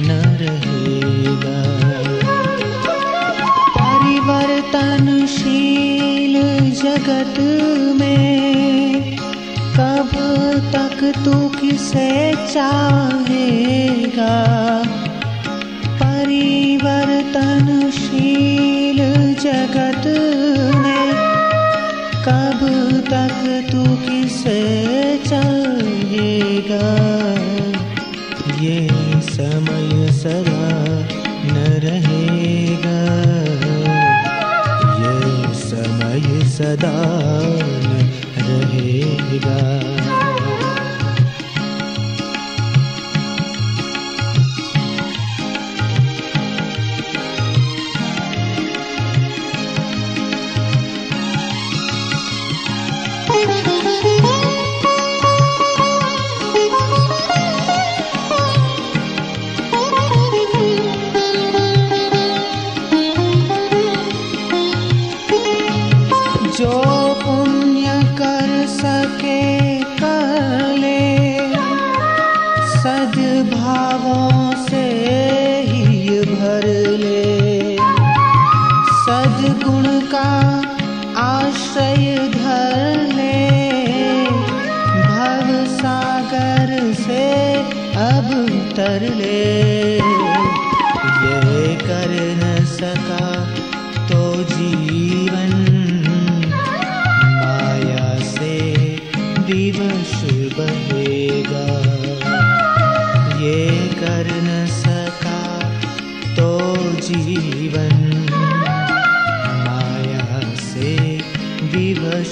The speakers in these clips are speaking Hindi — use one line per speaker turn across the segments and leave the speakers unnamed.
न रहेगा। परिवर्तनशील जगत में कब तक तू किसे चाहेगा? परिवर्तनशील जगत में कब तक तू किसे चाहेगा? सदा रहेगा ले भव सागर से अब तर ले। ये कर न सका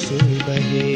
विवश बहेगा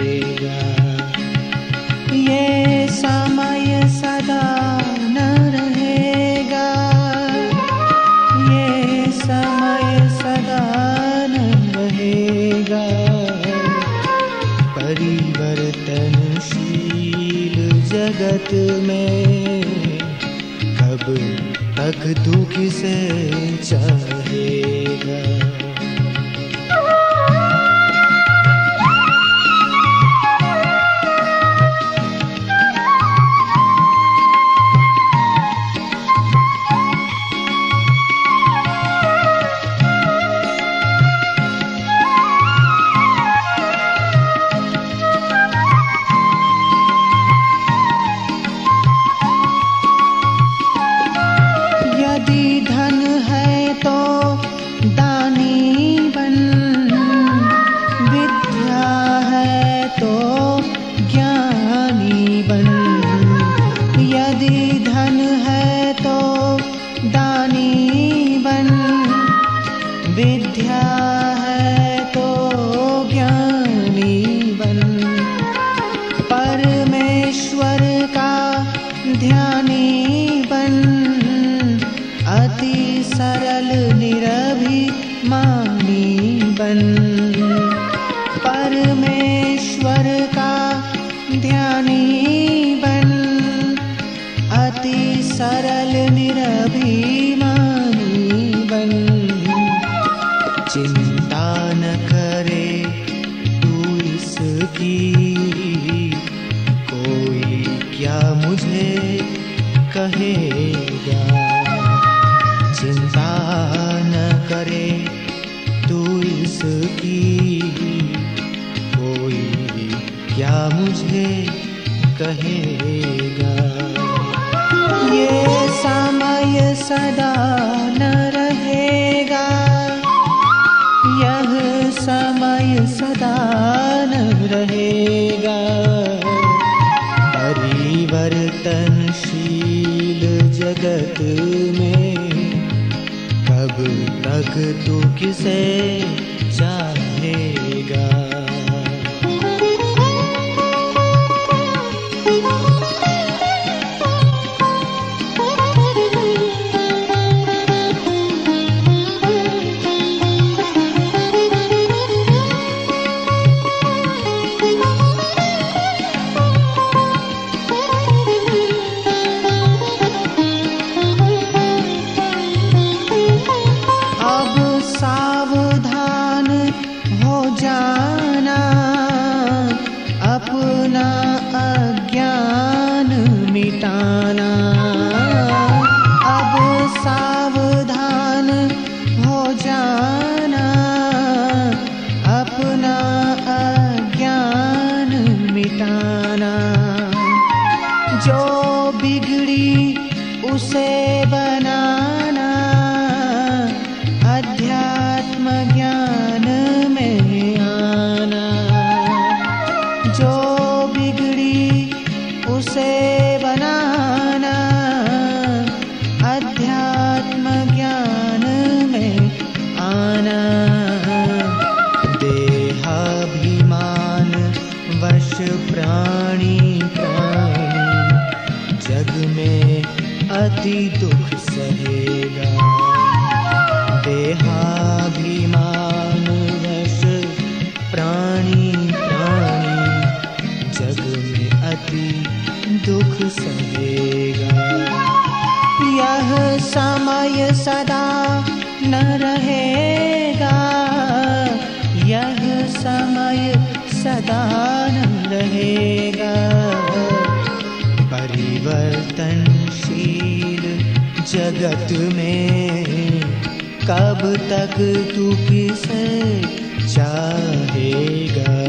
बन चिंता न करे तू इसकी। कोई क्या मुझे कहेगा? चिंता न करे तू इसकी। कोई क्या मुझे कहेगा? ये समय सदा जगत में कब तक तू किसे जो बिगड़ी उसे बनाना। अध्यात्म ज्ञान में आना। देहाभिमान वश प्राणी प्राणी। जग में अति दुख सहेगा। सदा न रहेगा। यह समय सदा न रहेगा। परिवर्तनशील जगत में कब तक तू किसे चाहेगा?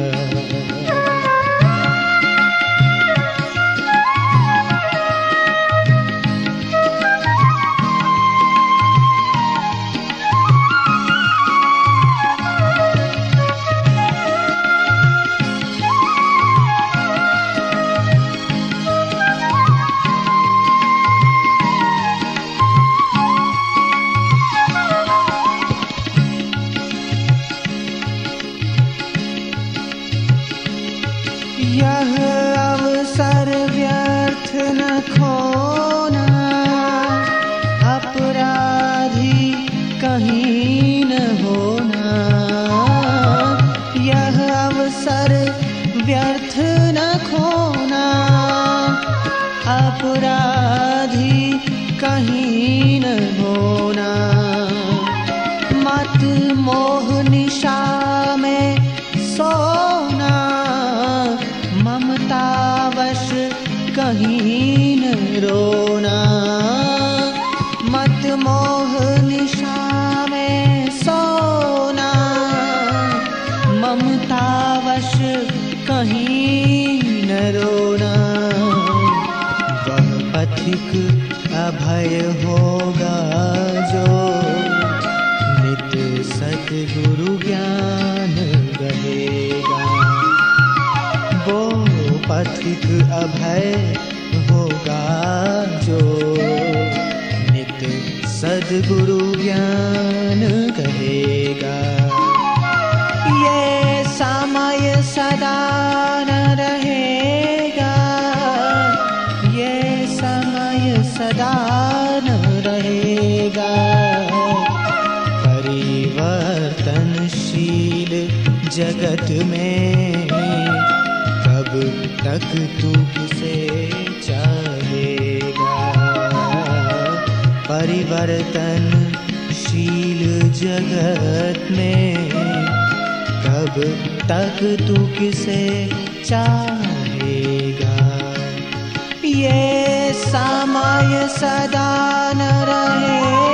अपराधी कहीं न होना। यह अवसर व्यर्थ न अपराधी कहीं न होना। मत मोह निशा में सोना कहीं न रोना। वह पथिक अभय होगा जो नित सतगुरु ज्ञान रहेगा। वो पथिक अभय होगा जो नित सदगुरु ज्ञान जगत में। कब तक तू किसे चाहेगा? परिवर्तन शील जगत में। कब तक तू किसे चाहेगा? ये समय सदा न रहे।